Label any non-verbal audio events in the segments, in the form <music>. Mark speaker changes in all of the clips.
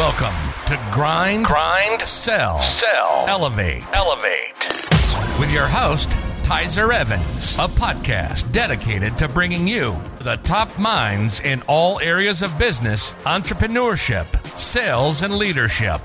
Speaker 1: Welcome to Grind,
Speaker 2: Grind,
Speaker 1: Sell,
Speaker 2: Sell,
Speaker 1: Elevate
Speaker 2: Elevate.
Speaker 1: with your host, Tyzer Evans, a podcast dedicated to bringing you the top minds in all areas of business, entrepreneurship, sales, and leadership.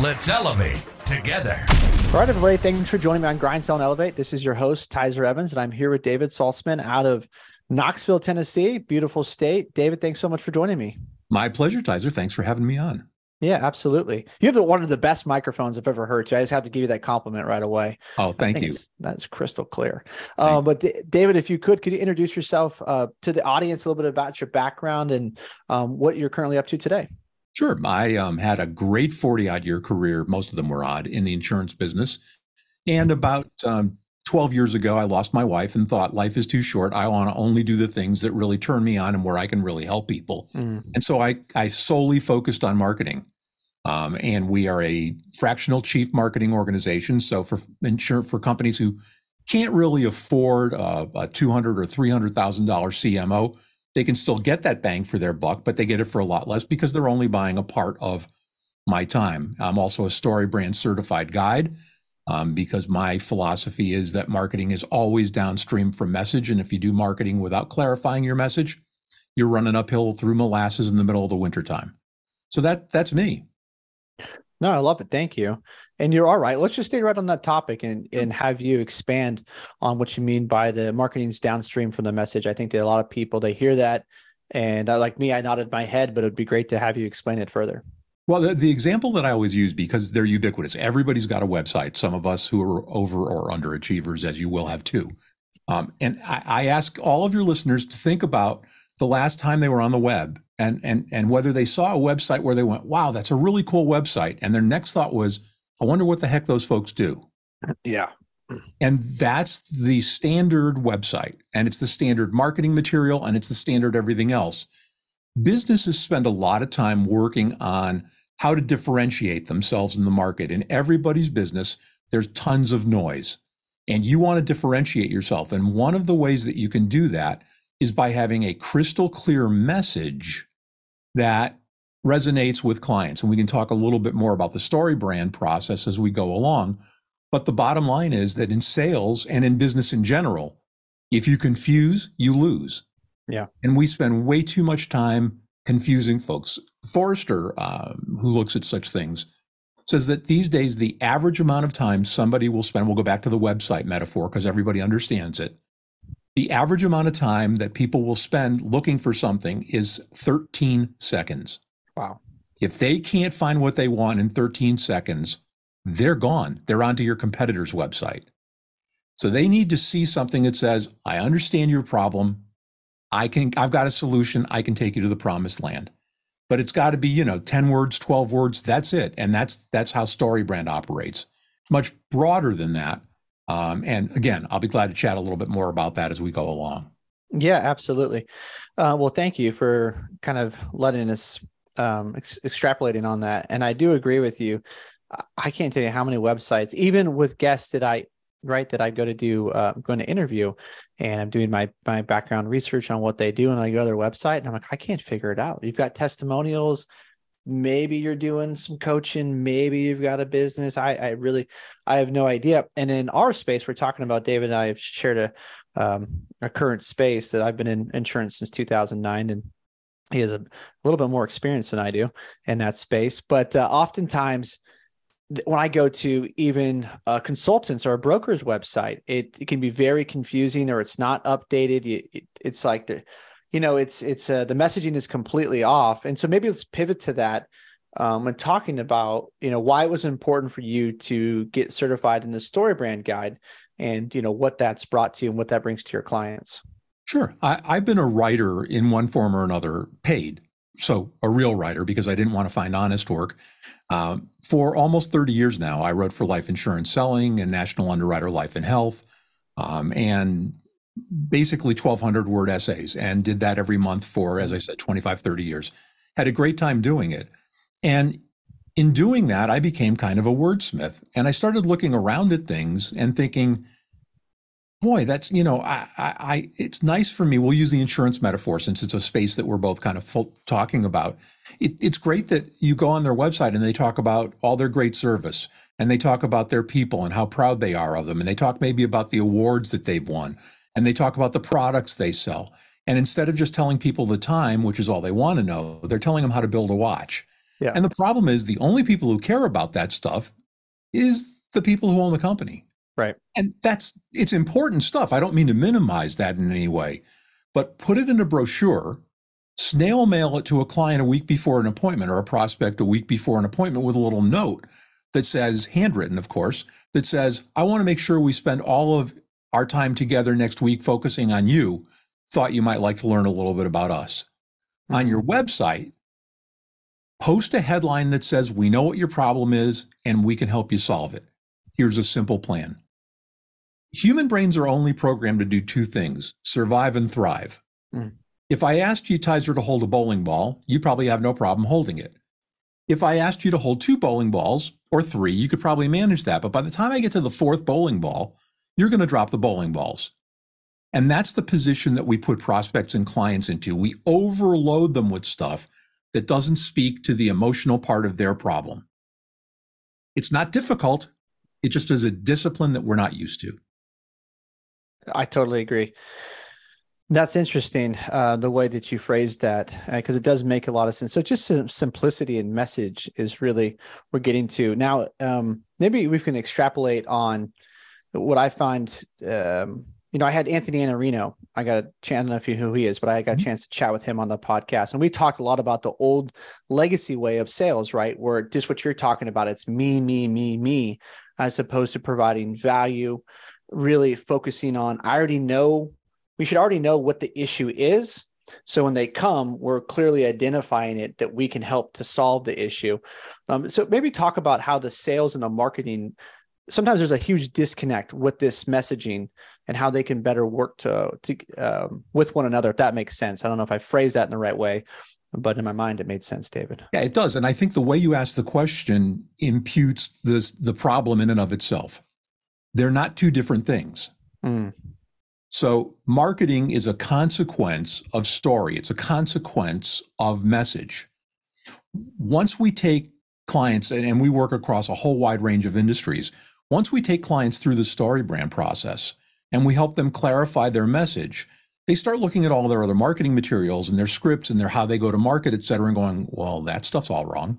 Speaker 1: Let's elevate together.
Speaker 3: All right, everybody. Thanks for joining me on Grind, Sell, and Elevate. This is your host, Tyzer Evans, and I'm here with David Saltzman out of Knoxville, Tennessee. Beautiful state. David, thanks so much for joining me.
Speaker 4: My pleasure, Tyzer. Thanks for having me on.
Speaker 3: Yeah, absolutely. You have one of the best microphones I've ever heard. So I just have to give you that compliment right away.
Speaker 4: Oh, thank you.
Speaker 3: That's crystal clear. Uh, but D- David, if you could, could you introduce yourself uh, to the audience a little bit about your background and um, what you're currently up to today?
Speaker 4: Sure. I um, had a great 40 odd year career. Most of them were odd in the insurance business. And about um, 12 years ago, I lost my wife and thought life is too short. I want to only do the things that really turn me on and where I can really help people.
Speaker 3: Mm.
Speaker 4: And so I, I solely focused on marketing. Um, and we are a fractional chief marketing organization. So for insure for companies who can't really afford a, a two hundred or three hundred thousand dollar CMO, they can still get that bang for their buck, but they get it for a lot less because they're only buying a part of my time. I'm also a Story Brand certified guide um, because my philosophy is that marketing is always downstream from message, and if you do marketing without clarifying your message, you're running uphill through molasses in the middle of the wintertime. So that that's me.
Speaker 3: No, I love it. Thank you. And you're all right. Let's just stay right on that topic and and have you expand on what you mean by the marketing's downstream from the message. I think that a lot of people they hear that, and like me, I nodded my head, but it'd be great to have you explain it further.
Speaker 4: Well, the, the example that I always use because they're ubiquitous. Everybody's got a website. Some of us who are over or underachievers, as you will have too. Um, and I, I ask all of your listeners to think about the last time they were on the web and and and whether they saw a website where they went, "Wow, that's a really cool website," and their next thought was, "I wonder what the heck those folks do."
Speaker 3: Yeah.
Speaker 4: And that's the standard website, and it's the standard marketing material, and it's the standard everything else. Businesses spend a lot of time working on how to differentiate themselves in the market. In everybody's business, there's tons of noise, and you want to differentiate yourself. And one of the ways that you can do that is by having a crystal clear message that resonates with clients. And we can talk a little bit more about the story brand process as we go along. But the bottom line is that in sales and in business in general, if you confuse, you lose.
Speaker 3: Yeah.
Speaker 4: And we spend way too much time confusing folks. Forrester, um, who looks at such things, says that these days the average amount of time somebody will spend, we'll go back to the website metaphor because everybody understands it. The average amount of time that people will spend looking for something is 13 seconds.
Speaker 3: Wow.
Speaker 4: If they can't find what they want in 13 seconds, they're gone. They're onto your competitor's website. So they need to see something that says, I understand your problem. I can, I've got a solution. I can take you to the promised land. But it's got to be, you know, 10 words, 12 words. That's it. And that's, that's how StoryBrand operates. It's much broader than that. Um, and again, I'll be glad to chat a little bit more about that as we go along.
Speaker 3: Yeah, absolutely. Uh, well, thank you for kind of letting us um, ex- extrapolating on that. And I do agree with you. I- can't tell you how many websites, even with guests that I right that I go to do, uh, I'm going to interview, and I'm doing my my background research on what they do, and I go to their website, and I'm like, I can't figure it out. You've got testimonials. Maybe you're doing some coaching. Maybe you've got a business. I, I really, I have no idea. And in our space, we're talking about David and I have shared a um, a current space that I've been in insurance since 2009, and he has a, a little bit more experience than I do in that space. But uh, oftentimes, when I go to even a consultant's or a broker's website, it, it can be very confusing or it's not updated. It, it- it's like the, you know, it's it's uh, the messaging is completely off, and so maybe let's pivot to that. Um, and talking about you know why it was important for you to get certified in the story brand guide and you know what that's brought to you and what that brings to your clients
Speaker 4: Sure. I, I've been a writer in one form or another, paid. So a real writer because I didn't want to find honest work. Um, for almost 30 years now, I wrote for Life Insurance Selling and National Underwriter Life and Health, um, and basically 1,200 word essays, and did that every month for, as I said, 25, 30 years. Had a great time doing it. And in doing that, I became kind of a wordsmith. And I started looking around at things and thinking, Boy, that's you know, I, I, I, it's nice for me. We'll use the insurance metaphor since it's a space that we're both kind of talking about. It, it's great that you go on their website and they talk about all their great service and they talk about their people and how proud they are of them and they talk maybe about the awards that they've won and they talk about the products they sell. And instead of just telling people the time, which is all they want to know, they're telling them how to build a watch. Yeah. And the problem is the only people who care about that stuff is the people who own the company.
Speaker 3: Right.
Speaker 4: And that's it's important stuff. I don't mean to minimize that in any way, but put it in a brochure, snail mail it to a client a week before an appointment or a prospect a week before an appointment with a little note that says, handwritten, of course, that says, I want to make sure we spend all of our time together next week focusing on you. Thought you might like to learn a little bit about us. Mm-hmm. On your website, post a headline that says, We know what your problem is and we can help you solve it. Here's a simple plan. Human brains are only programmed to do two things survive and thrive. Mm. If I asked you, Tyzer, to hold a bowling ball, you probably have no problem holding it. If I asked you to hold two bowling balls or three, you could probably manage that. But by the time I get to the fourth bowling ball, you're going to drop the bowling balls. And that's the position that we put prospects and clients into. We overload them with stuff that doesn't speak to the emotional part of their problem. It's not difficult. It just is a discipline that we're not used to.
Speaker 3: I totally agree. That's interesting, uh, the way that you phrased that, because uh, it does make a lot of sense. So, just simplicity and message is really we're getting to now. Um, maybe we can extrapolate on what I find. Um, you know, I had Anthony Iannarino. I got a chance. I don't know if you who he is, but I got a mm-hmm. chance to chat with him on the podcast, and we talked a lot about the old legacy way of sales, right? Where just what you're talking about, it's me, me, me, me, as opposed to providing value, really focusing on, I already know, we should already know what the issue is. So when they come, we're clearly identifying it that we can help to solve the issue. Um, so maybe talk about how the sales and the marketing, sometimes there's a huge disconnect with this messaging and how they can better work to, to um, with one another, if that makes sense. I don't know if I phrased that in the right way, but in my mind it made sense david.
Speaker 4: Yeah it does. And i think the way you ask the question imputes this the problem in and of itself. They're not two different things. Mm. so marketing is a consequence of story. It's a consequence of message. Once we take clients and we work across a whole wide range of industries once we take clients through the story brand process and we help them clarify their message they start looking at all their other marketing materials and their scripts and their how they go to market, et cetera, and going, well, that stuff's all wrong.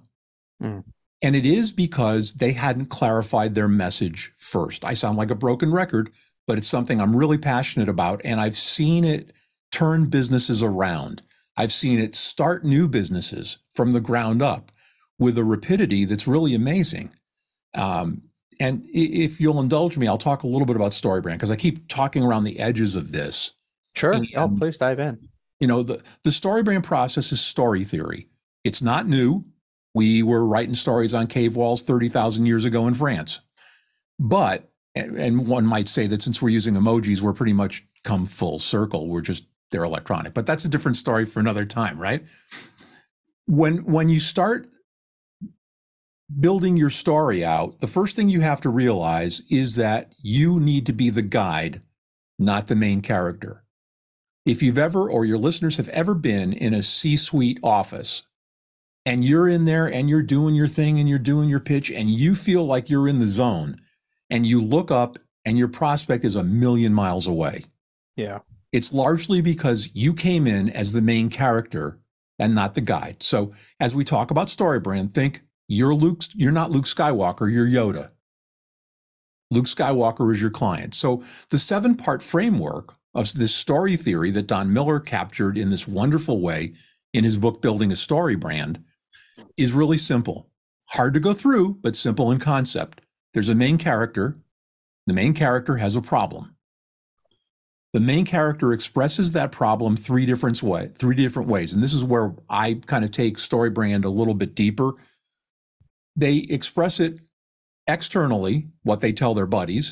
Speaker 4: Mm. And it is because they hadn't clarified their message first. I sound like a broken record, but it's something I'm really passionate about. And I've seen it turn businesses around. I've seen it start new businesses from the ground up with a rapidity that's really amazing. Um, and if you'll indulge me, I'll talk a little bit about StoryBrand because I keep talking around the edges of this.
Speaker 3: Sure. And, oh, um, please dive in.
Speaker 4: You know, the, the story brand process is story theory. It's not new. We were writing stories on cave walls 30,000 years ago in France. But, and one might say that since we're using emojis, we're pretty much come full circle. We're just, they're electronic. But that's a different story for another time, right? When, when you start building your story out, the first thing you have to realize is that you need to be the guide, not the main character. If you've ever, or your listeners have ever been in a C suite office and you're in there and you're doing your thing and you're doing your pitch and you feel like you're in the zone and you look up and your prospect is a million miles away.
Speaker 3: Yeah.
Speaker 4: It's largely because you came in as the main character and not the guide. So as we talk about story brand, think you're Luke, you're not Luke Skywalker, you're Yoda. Luke Skywalker is your client. So the seven part framework of this story theory that Don Miller captured in this wonderful way in his book, Building a Story Brand, is really simple. Hard to go through, but simple in concept. There's a main character. The main character has a problem. The main character expresses that problem three different way, three different ways. And this is where I kind of take story brand a little bit deeper. They express it externally, what they tell their buddies,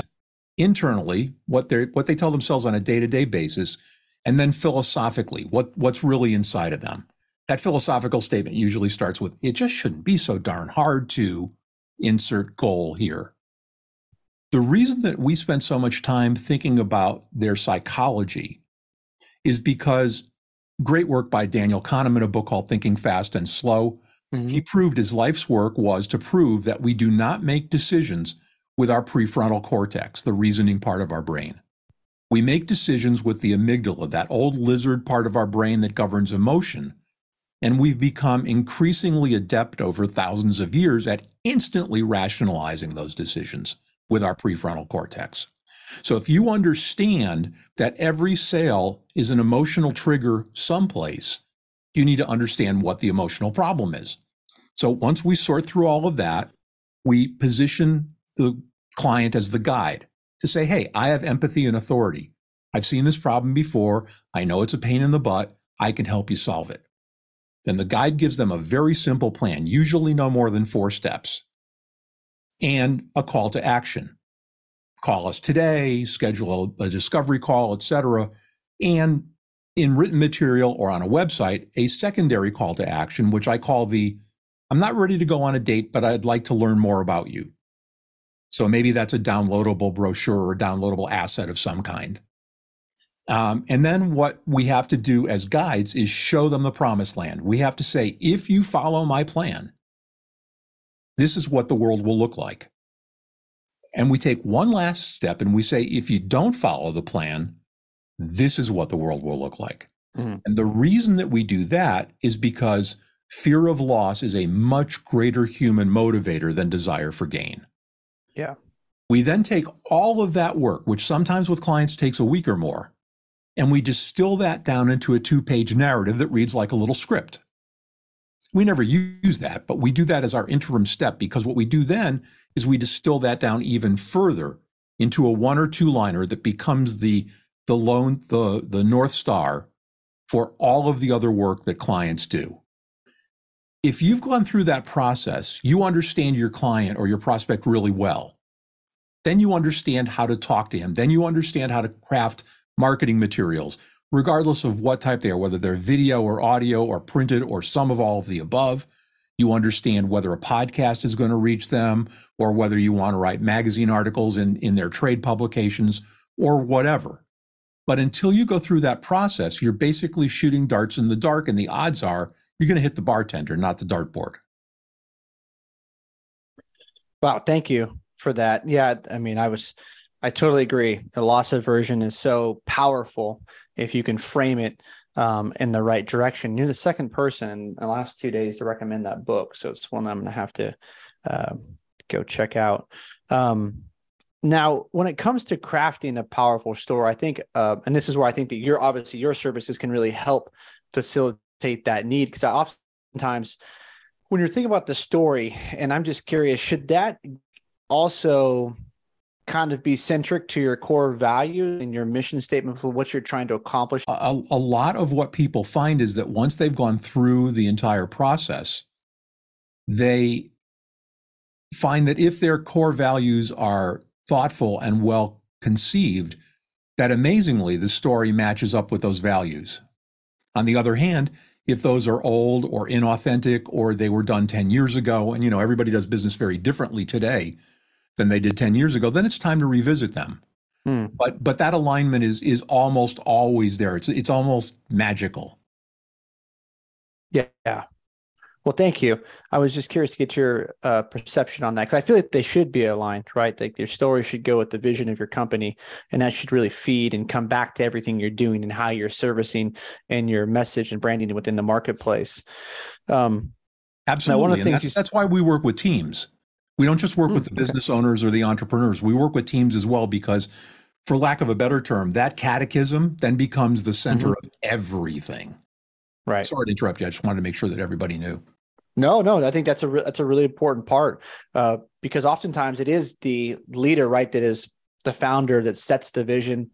Speaker 4: internally what they what they tell themselves on a day-to-day basis and then philosophically what what's really inside of them that philosophical statement usually starts with it just shouldn't be so darn hard to insert goal here The reason that we spend so much time thinking about their psychology is because great work by Daniel Kahneman, a book called Thinking Fast and Slow. Mm-hmm. He proved his life's work was to prove that we do not make decisions with our prefrontal cortex, the reasoning part of our brain. We make decisions with the amygdala, that old lizard part of our brain that governs emotion. And we've become increasingly adept over thousands of years at instantly rationalizing those decisions with our prefrontal cortex. So if you understand that every sale is an emotional trigger someplace, you need to understand what the emotional problem is. So once we sort through all of that, we position the client as the guide to say, hey, I have empathy and authority. I've seen this problem before. I know it's a pain in the butt. I can help you solve it. Then the guide gives them a very simple plan, usually no more than four steps, and a call to action. Call us today, schedule a discovery call, etc. And in written material or on a website, a secondary call to action, which I call the I'm not ready to go on a date, but I'd like to learn more about you. So maybe that's a downloadable brochure or downloadable asset of some kind. Um, and then what we have to do as guides is show them the promised land. We have to say, if you follow my plan, this is what the world will look like. And we take one last step and we say, if you don't follow the plan, this is what the world will look like. Mm-hmm. And the reason that we do that is because fear of loss is a much greater human motivator than desire for gain.
Speaker 3: Yeah.
Speaker 4: We then take all of that work, which sometimes with clients takes a week or more, and we distill that down into a two page narrative that reads like a little script. We never use that, but we do that as our interim step because what we do then is we distill that down even further into a one or two liner that becomes the the lone the the north star for all of the other work that clients do. If you've gone through that process, you understand your client or your prospect really well. Then you understand how to talk to him. Then you understand how to craft marketing materials, regardless of what type they are, whether they're video or audio or printed or some of all of the above. You understand whether a podcast is going to reach them or whether you want to write magazine articles in, in their trade publications or whatever. But until you go through that process, you're basically shooting darts in the dark, and the odds are you're going to hit the bartender, not the dartboard.
Speaker 3: Wow, thank you for that. Yeah, I mean, I was I totally agree. The loss aversion is so powerful if you can frame it um, in the right direction. You're the second person in the last two days to recommend that book, so it's one I'm going to have to uh, go check out. Um, now, when it comes to crafting a powerful story, I think, uh, and this is where I think that your obviously your services can really help facilitate that need because oftentimes when you're thinking about the story, and I'm just curious, should that also kind of be centric to your core values and your mission statement for what you're trying to accomplish?
Speaker 4: A, a, lot of what people find is that once they've gone through the entire process, they find that if their core values are thoughtful and well conceived, that amazingly the story matches up with those values. On the other hand, if those are old or inauthentic or they were done 10 years ago, and you know, everybody does business very differently today than they did 10 years ago, then it's time to revisit them. Hmm. But but that alignment is is almost always there. It's it's almost magical.
Speaker 3: Yeah. Well, thank you. I was just curious to get your uh, perception on that because I feel like they should be aligned, right? Like your story should go with the vision of your company, and that should really feed and come back to everything you're doing and how you're servicing and your message and branding within the marketplace.
Speaker 4: Um, Absolutely. one of the things that's, you... that's why we work with teams. We don't just work mm, with the business owners or the entrepreneurs. We work with teams as well because, for lack of a better term, that catechism then becomes the center mm-hmm. of everything.
Speaker 3: Right.
Speaker 4: Sorry to interrupt you. I just wanted to make sure that everybody knew.
Speaker 3: No, no, I think that's a re- that's a really important part uh, because oftentimes it is the leader, right, that is the founder that sets the vision,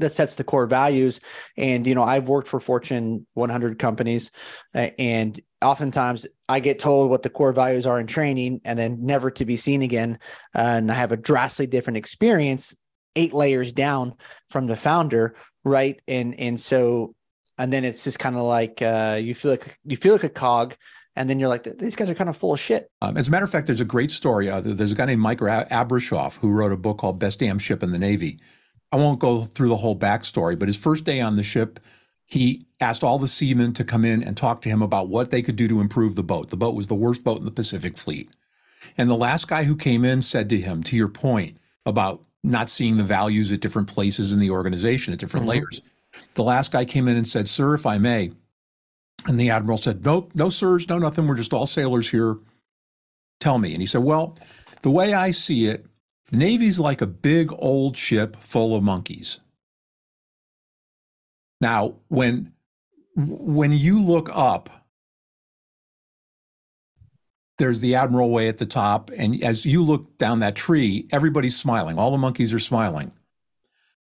Speaker 3: that sets the core values. And you know, I've worked for Fortune 100 companies, uh, and oftentimes I get told what the core values are in training and then never to be seen again. Uh, and I have a drastically different experience eight layers down from the founder. Right. And, and so, and then it's just kind of like, uh, you feel like, you feel like a cog and then you're like, these guys are kind of full of shit.
Speaker 4: Um, as a matter of fact, there's a great story. Uh, there's a guy named Mike Abrashoff who wrote a book called Best Damn Ship in the Navy. I won't go through the whole backstory, but his first day on the ship, he asked all the seamen to come in and talk to him about what they could do to improve the boat. The boat was the worst boat in the Pacific Fleet. And the last guy who came in said to him, to your point about not seeing the values at different places in the organization, at different mm-hmm. layers, the last guy came in and said, Sir, if I may, and the admiral said, Nope, no sirs, no nothing. We're just all sailors here. Tell me. And he said, Well, the way I see it, the Navy's like a big old ship full of monkeys. Now, when when you look up, there's the Admiral Way at the top, and as you look down that tree, everybody's smiling. All the monkeys are smiling.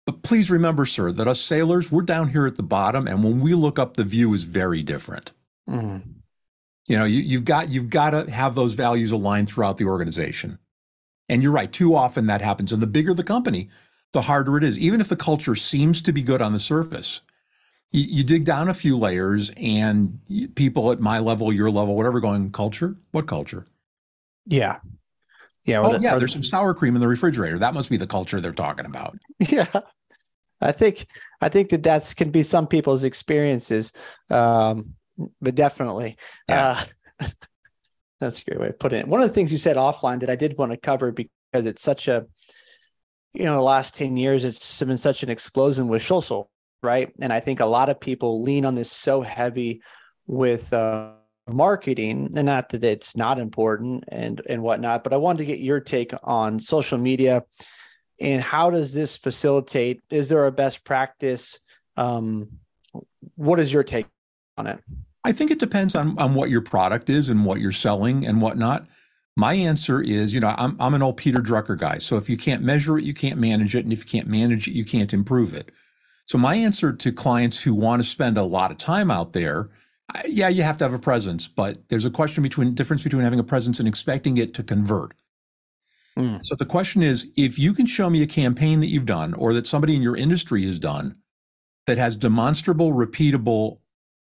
Speaker 4: But please remember, sir, that us sailors, we're down here at the bottom, and when we look up, the view is very different. Mm. You know, you, you've got you've got to have those values aligned throughout the organization. And you're right, too often that happens. And the bigger the company, the harder it is. Even if the culture seems to be good on the surface, you, you dig down a few layers, and people at my level, your level, whatever, going culture. What culture?
Speaker 3: Yeah,
Speaker 4: yeah. Oh, yeah. There's some sour cream in the refrigerator. That must be the culture they're talking about. <laughs>
Speaker 3: Yeah. I think I think that that's can be some people's experiences, um, but definitely, yeah. uh, <laughs> that's a great way to put it. One of the things you said offline that I did want to cover because it's such a, you know, the last ten years it's been such an explosion with social, right? And I think a lot of people lean on this so heavy with uh, marketing, and not that it's not important and and whatnot, but I wanted to get your take on social media and how does this facilitate is there a best practice? Um, what is your take on it?
Speaker 4: I think it depends on, on what your product is and what you're selling and whatnot. My answer is you know I'm, I'm an old peter drucker guy. So if you can't measure it you can't manage it. And if you can't manage it you can't improve it. So my answer to clients who want to spend a lot of time out there yeah you have to have a presence but there's a question between difference between having a presence and expecting it to convert Mm. So the question is if you can show me a campaign that you've done or that somebody in your industry has done that has demonstrable, repeatable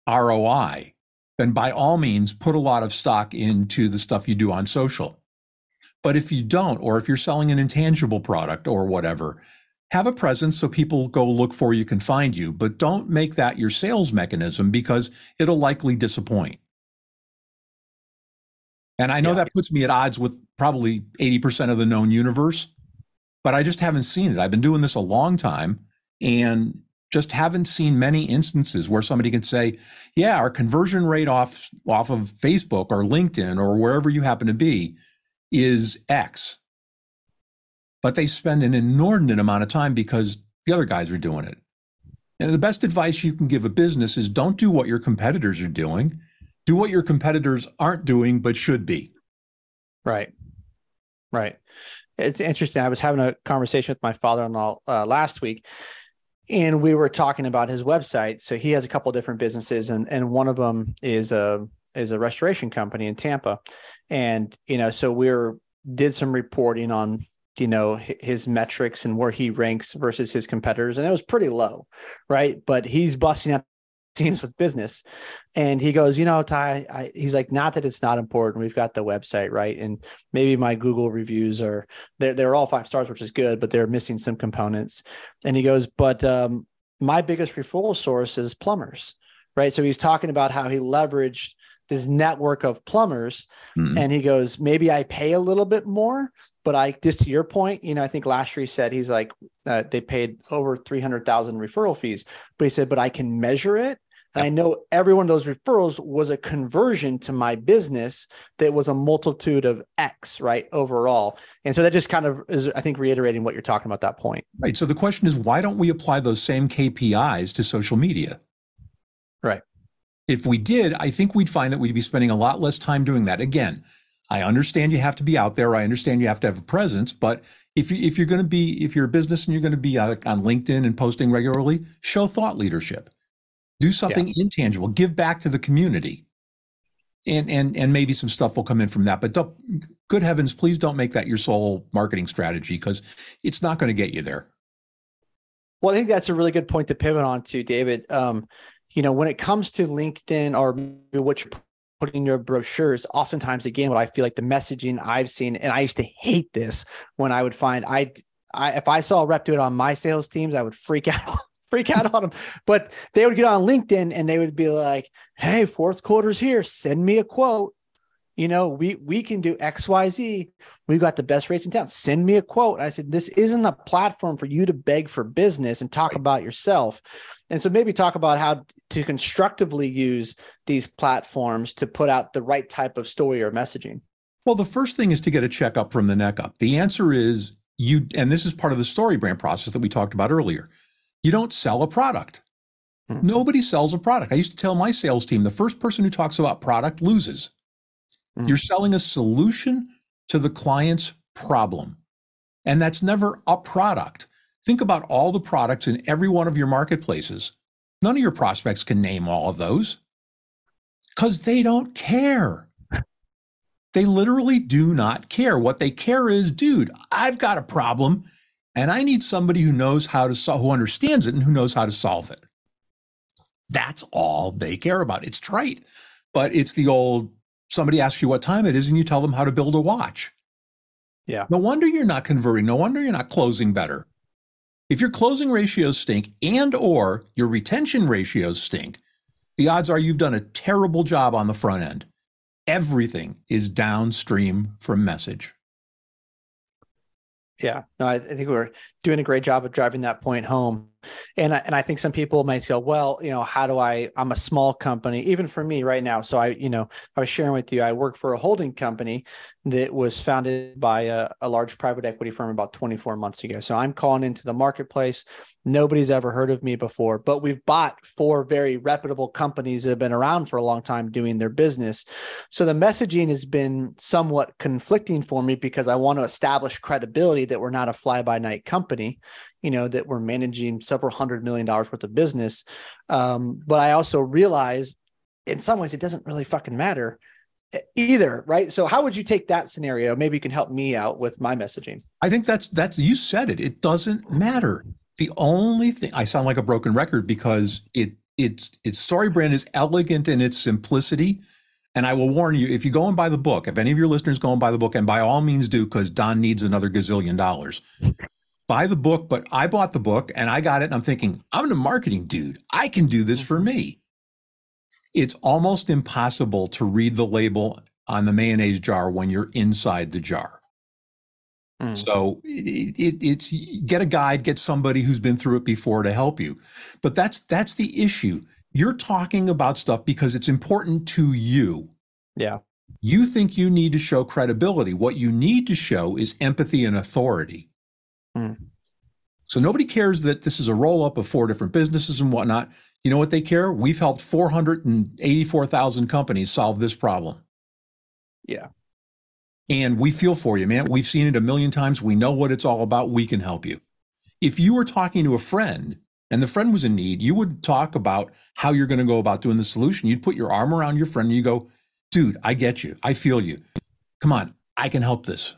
Speaker 4: ROI, then by all means put a lot of stock into the stuff you do on social. But if you don't, or if you're selling an intangible product or whatever, have a presence so people go look for you, can find you, but don't make that your sales mechanism because it'll likely disappoint. And I know yeah. that puts me at odds with probably 80% of the known universe, but I just haven't seen it. I've been doing this a long time and just haven't seen many instances where somebody can say, yeah, our conversion rate off off of Facebook or LinkedIn or wherever you happen to be is X. But they spend an inordinate amount of time because the other guys are doing it. And the best advice you can give a business is don't do what your competitors are doing do what your competitors aren't doing but should be.
Speaker 3: Right. Right. It's interesting. I was having a conversation with my father-in-law uh, last week, and we were talking about his website. So he has a couple different businesses, and and one of them is a is a restoration company in Tampa, and you know, so we are did some reporting on you know his metrics and where he ranks versus his competitors, and it was pretty low, right? But he's busting out <laughs> teams with business. And he goes, you know, Ty, I, he's like, not that it's not important. We've got the website, right? And maybe my Google reviews are they're they're all five stars, which is good, but they're missing some components. And he goes, but um, my biggest referral source is plumbers, right? So he's talking about how he leveraged this network of plumbers, mm-hmm. and he goes, maybe I pay a little bit more, but I just to your point, you know, I think last year he said he's like uh, they paid over three hundred thousand referral fees, but he said, but I can measure it. And I know every one of those referrals was a conversion to my business that was a multitude of X, right? Overall. And so that just kind of is, I think, reiterating what you're talking about that point.
Speaker 4: Right. So the question is, why don't we apply those same KPIs to social media?
Speaker 3: Right.
Speaker 4: If we did, I think we'd find that we'd be spending a lot less time doing that. Again, I understand you have to be out there. I understand you have to have a presence. But if you if you're going to be if you're a business and you're going to be uh, on LinkedIn and posting regularly, show thought leadership. Do something yeah. intangible. Give back to the community. And and and maybe some stuff will come in from that. But don't, good heavens, please don't make that your sole marketing strategy because it's not going to get you there.
Speaker 3: Well, I think that's a really good point to pivot on to, David. Um, you know, when it comes to LinkedIn or what you're putting your brochures, oftentimes, again, what I feel like the messaging I've seen, and I used to hate this when I would find I, I if I saw a rep do it on my sales teams, I would freak <laughs> out. freak out on them but they would get on linkedin and they would be like hey fourth quarter's here send me a quote you know, we we can do XYZ. We've got the best rates in town. Send me a quote. I said, this isn't a platform for you to beg for business and talk about yourself. And so maybe talk about how to constructively use these platforms to put out the right type of story or messaging.
Speaker 4: Well, the first thing is to get a checkup from the neck up. The answer is you, and this is part of the story brand process that we talked about earlier. You don't sell a product. Mm-hmm. Nobody sells a product. I used to tell my sales team the first person who talks about product loses. Mm. You're selling a solution to the client's problem. And that's never a product. Think about all the products in every one of your marketplaces. None of your prospects can name all of those because they don't care. They literally do not care. What they care is, dude, I've got a problem and I need somebody who knows how to solve, who understands it and who knows how to solve it. That's all they care about. It's trite, but it's the old somebody asks you what time it is and you tell them how to build a watch.
Speaker 3: Yeah.
Speaker 4: No wonder you're not converting. No wonder you're not closing better. If your closing ratios stink and or your retention ratios stink, the odds are you've done a terrible job on the front end. Everything is downstream from message.
Speaker 3: Yeah, no, I, I, think we're doing a great job of driving that point home. And I, and I think some people might go, well, you know, how do I? I'm a small company, even for me right now. So I, you know, I was sharing with you, I work for a holding company that was founded by a, a large private equity firm about 24 months ago. So I'm calling into the marketplace. Nobody's ever heard of me before, but we've bought four very reputable companies that have been around for a long time doing their business. So the messaging has been somewhat conflicting for me because I want to establish credibility that we're not a fly by night company, you know, that we're managing several hundred million dollars worth of business. Um, but I also realize in some ways it doesn't really fucking matter either right so how would you take that scenario maybe you can help me out with my messaging
Speaker 4: i think that's that's you said it it doesn't matter the only thing I sound like a broken record because it it's its story brand is elegant in its simplicity. And I will warn you, if you go and buy the book, if any of your listeners go and buy the book, and by all means do, because Don needs another gazillion dollars. Buy the book, but I bought the book and I got it, and I'm thinking, I'm a marketing dude. I can do this for me. It's almost impossible to read the label on the mayonnaise jar when you're inside the jar. Mm. So it, it, it's get a guide, get somebody who's been through it before to help you. But that's that's the issue. You're talking about stuff because it's important to you.
Speaker 3: Yeah.
Speaker 4: You think you need to show credibility. What you need to show is empathy and authority. Mm. So nobody cares that this is a roll up of four different businesses and whatnot. You know what they care? We've helped 484,000 companies solve this problem.
Speaker 3: Yeah.
Speaker 4: And we feel for you, man. We've seen it a million times. We know what it's all about. We can help you. If you were talking to a friend and the friend was in need, you would talk about how you're going to go about doing the solution. You'd put your arm around your friend and you go, dude, I get you. I feel you. Come on, I can help this.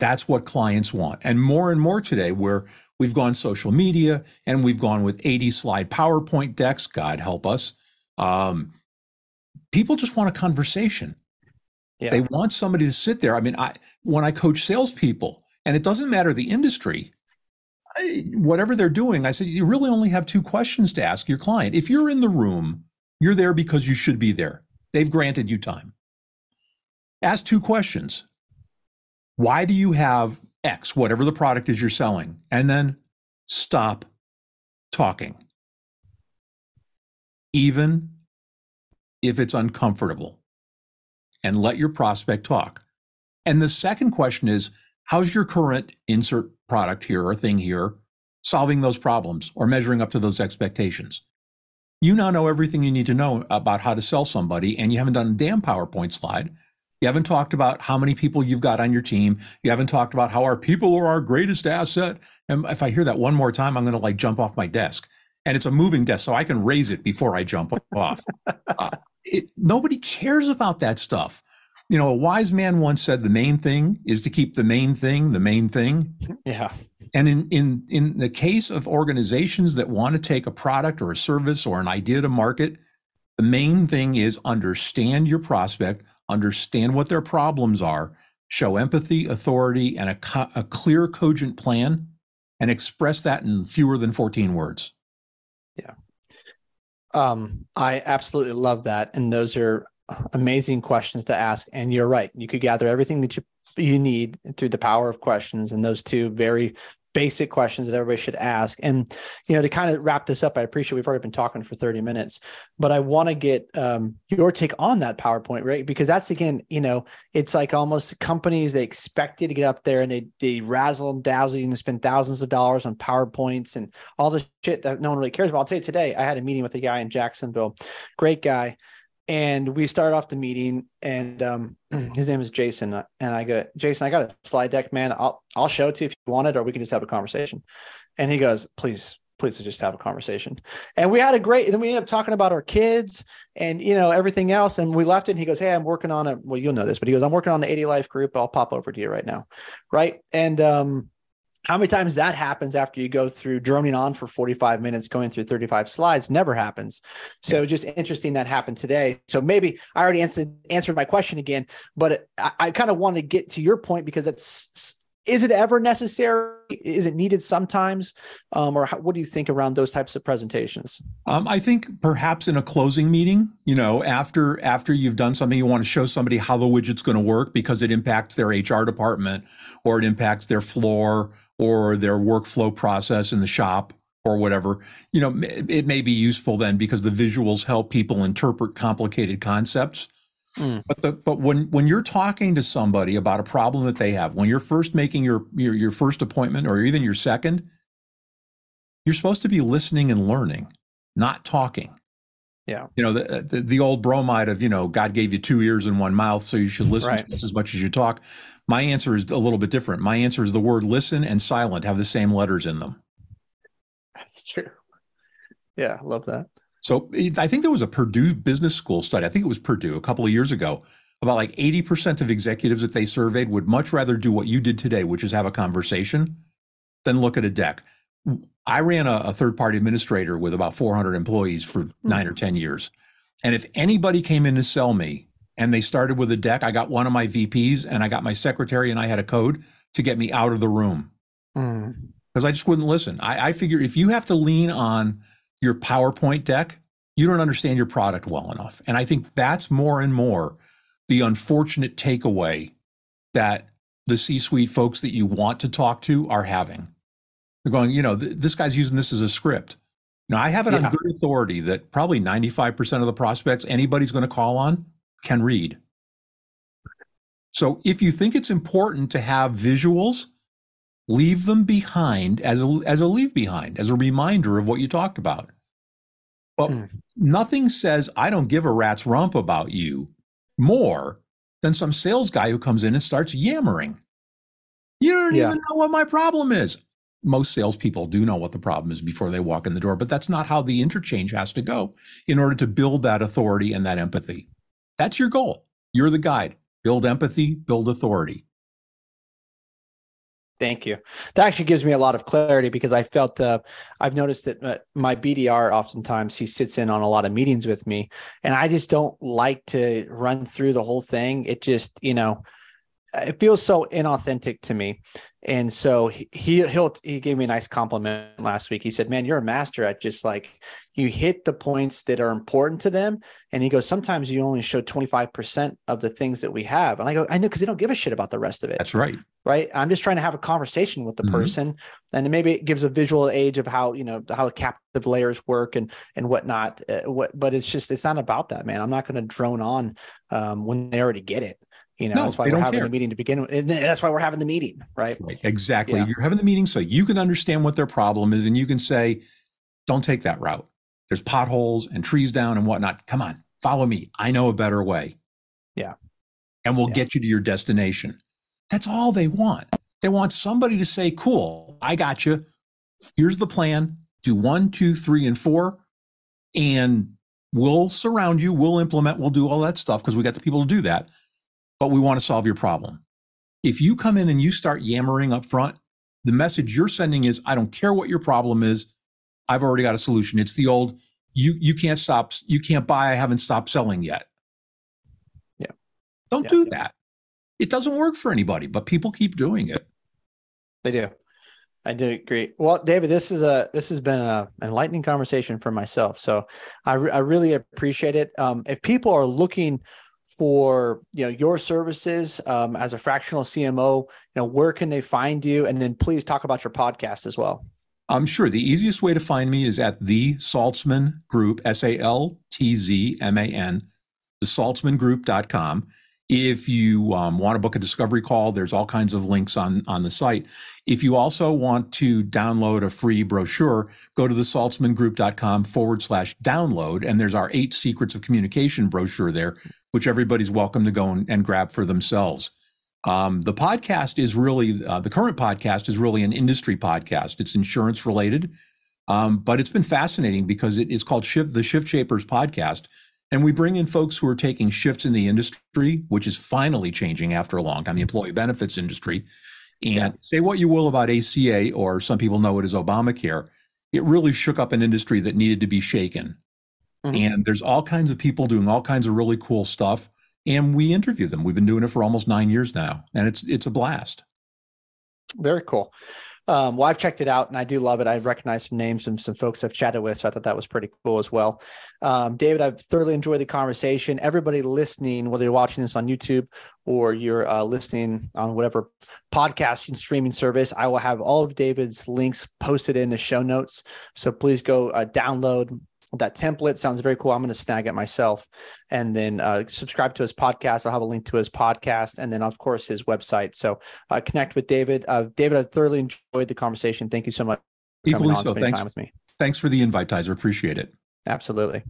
Speaker 4: That's what clients want. And more and more today, where we've gone social media and we've gone with 80 slide PowerPoint decks, God help us. Um, people just want a conversation. Yeah. They want somebody to sit there. I mean, I when I coach salespeople, and it doesn't matter the industry, I, whatever they're doing, I said you really only have two questions to ask your client. If you're in the room, you're there because you should be there. They've granted you time. Ask two questions. Why do you have X, whatever the product is you're selling? And then stop talking. Even if it's uncomfortable and let your prospect talk. And the second question is how's your current insert product here or thing here solving those problems or measuring up to those expectations? You now know everything you need to know about how to sell somebody, and you haven't done a damn PowerPoint slide. You haven't talked about how many people you've got on your team. You haven't talked about how our people are our greatest asset. And if I hear that one more time, I'm going to like jump off my desk. And it's a moving desk, so I can raise it before I jump off. Uh, it, nobody cares about that stuff. You know, a wise man once said the main thing is to keep the main thing the main thing.
Speaker 3: Yeah.
Speaker 4: And in in in the case of organizations that want to take a product or a service or an idea to market, The main thing is understand your prospect, understand what their problems are, show empathy, authority, and a, co- a clear, cogent plan, and express that in fewer than 14 words.
Speaker 3: Yeah. Um, I absolutely love that. And those are amazing questions to ask. And you're right. You could gather everything that you you need through the power of questions and those two very basic questions that everybody should ask. And, you know, to kind of wrap this up, I appreciate we've already been talking for 30 minutes, but I want to get um, your take on that PowerPoint, right? Because that's again, you know, it's like almost companies, they expect you to get up there and they, they razzle and dazzle you and spend thousands of dollars on PowerPoints and all the shit that no one really cares about. I'll tell you today, I had a meeting with a guy in Jacksonville, great guy and we start off the meeting and um, <clears throat> his name is jason. And i go jason i got a slide deck man. I'll i'll show it to you if you want it or we can just have a conversation. And he goes please please just have a conversation. And we had a great then we ended up talking about our kids and you know everything else. And we left it and he goes hey i'm working on it well you'll know this but he goes i'm working on the 80 life group. I'll pop over to you right now. Right? And um how many times that happens after you go through droning on for 45 minutes going through 35 slides never happens. So yeah. just interesting that happened today. So maybe i already answered answered my question again but i, I kind of want to get to your point because it's is it ever necessary? Is it needed sometimes? Um, or how, what do you think around those types of presentations?
Speaker 4: Um, i think perhaps in a closing meeting you know after after you've done something you want to show somebody how the widget's going to work because it impacts their hr department or it impacts their floor or their workflow process in the shop or whatever, you know, it may be useful then because the visuals help people interpret complicated concepts. Mm. But the but when when you're talking to somebody about a problem that they have, when you're first making your your your first appointment or even your second, you're supposed to be listening and learning, not talking.
Speaker 3: Yeah.
Speaker 4: You know, the, the, the old bromide of, you know, God gave you two ears and one mouth, so you should listen right. as much as you talk. My answer is a little bit different. My answer is the word listen and silent have the same letters in them.
Speaker 3: That's true. Yeah, I love that.
Speaker 4: So I think there was a Purdue Business School study. I think it was Purdue a couple of years ago. About like 80% of executives that they surveyed would much rather do what you did today, which is have a conversation, than look at a deck. I ran a, a third party administrator with about 400 employees for mm-hmm. nine or 10 years. And if anybody came in to sell me and they started with a deck. I got one of my VPs and I got my secretary and I had a code to get me out of the room because mm. I just wouldn't listen. I, I figure if you have to lean on your PowerPoint deck, you don't understand your product well enough. And I think that's more and more the unfortunate takeaway that the C suite folks that you want to talk to are having. They're going, you know, th- this guy's using this as a script. Now, I have it yeah. on good authority that probably 95% of the prospects anybody's going to call on can read. So if you think it's important to have visuals, leave them behind as a, as a leave behind, as a reminder of what you talked about. But mm. nothing says, I don't give a rat's rump about you more than some sales guy who comes in and starts yammering. You don't yeah. even know what my problem is. Most salespeople do know what the problem is before they walk in the door, but that's not how the interchange has to go in order to build that authority and that empathy. That's your goal. You're the guide. Build empathy, build authority.
Speaker 3: Thank you. That actually gives me a lot of clarity because I felt uh, I've noticed that uh, my BDR oftentimes he sits in on a lot of meetings with me, and I just don't like to run through the whole thing. It just you know it feels so inauthentic to me. And so he he'll he gave me a nice compliment last week. He said, "Man, you're a master at just like you hit the points that are important to them." And he goes, "Sometimes you only show 25% of the things that we have." And I go, "I know because they don't give a shit about the rest of it."
Speaker 4: That's right.
Speaker 3: Right? I'm just trying to have a conversation with the mm-hmm. person, and maybe it gives a visual age of how you know how the captive layers work and and whatnot. Uh, what, but it's just it's not about that, man. I'm not going to drone on um, when they already get it. You know, no, that's why we're having care. the meeting to begin with. And that's why we're having the meeting, right? right.
Speaker 4: Exactly. Yeah. You're having the meeting so you can understand what their problem is and you can say, don't take that route. There's potholes and trees down and whatnot. Come on, follow me. I know a better way.
Speaker 3: Yeah.
Speaker 4: And we'll yeah. get you to your destination. That's all they want. They want somebody to say, cool, I got you. Here's the plan. Do one, two, three, and four. And we'll surround you. We'll implement. We'll do all that stuff because we got the people to do that but we want to solve your problem. If you come in and you start yammering up front, the message you're sending is, I don't care what your problem is. I've already got a solution. It's the old, you you can't stop you can't buy i haven't stopped selling yet
Speaker 3: Yeah.
Speaker 4: don't
Speaker 3: Yeah.
Speaker 4: do that it doesn't work for anybody but people keep doing it
Speaker 3: They do. I do agree. Well, David, this is a this has been a an enlightening conversation for myself. So I re- I really appreciate it. Um, if people are looking for you know your services um, as a fractional CMO, you know where can they find you? And then please talk about your podcast as well.
Speaker 4: i'm sure the easiest way to find me is at the saltzman group s-a-l-t-z-m-a-n the saltzmangroup.com if you um, want to book a discovery call there's all kinds of links on on the site if you also want to download a free brochure go to the saltzmangroup.com forward slash download and there's our eight secrets of communication brochure there which everybody's welcome to go and, and grab for themselves um, the podcast is really uh, the current podcast is really an industry podcast it's insurance related um, but it's been fascinating because it is called shift the shift shapers podcast and we bring in folks who are taking shifts in the industry, which is finally changing after a long time, the employee benefits industry. And
Speaker 3: Yeah.
Speaker 4: say what you will about ACA, or some people know it as Obamacare, it really shook up an industry that needed to be shaken.
Speaker 3: Mhm.
Speaker 4: And there's all kinds of people doing all kinds of really cool stuff. And we interview them. We've been doing it for almost nine years now, and it's it's a blast.
Speaker 3: Very cool. Um, well, I've checked it out and I do love it. I've recognized some names and some folks I've chatted with, so I thought that was pretty cool as well. Um, David, I've thoroughly enjoyed the conversation. Everybody listening, whether you're watching this on YouTube or you're uh, listening on whatever podcasting streaming service, I will have all of David's links posted in the show notes. So please go uh, download that template. Sounds very cool. I'm going to snag it myself and then uh, subscribe to his podcast. I'll have a link to his podcast and then, of course, his website. So uh, connect with David. Uh, David, I thoroughly enjoyed the conversation. Thank you so much for
Speaker 4: Equally
Speaker 3: on
Speaker 4: so. Thanks.
Speaker 3: time with me.
Speaker 4: Thanks for the invite, Tyzer. Appreciate it.
Speaker 3: Absolutely.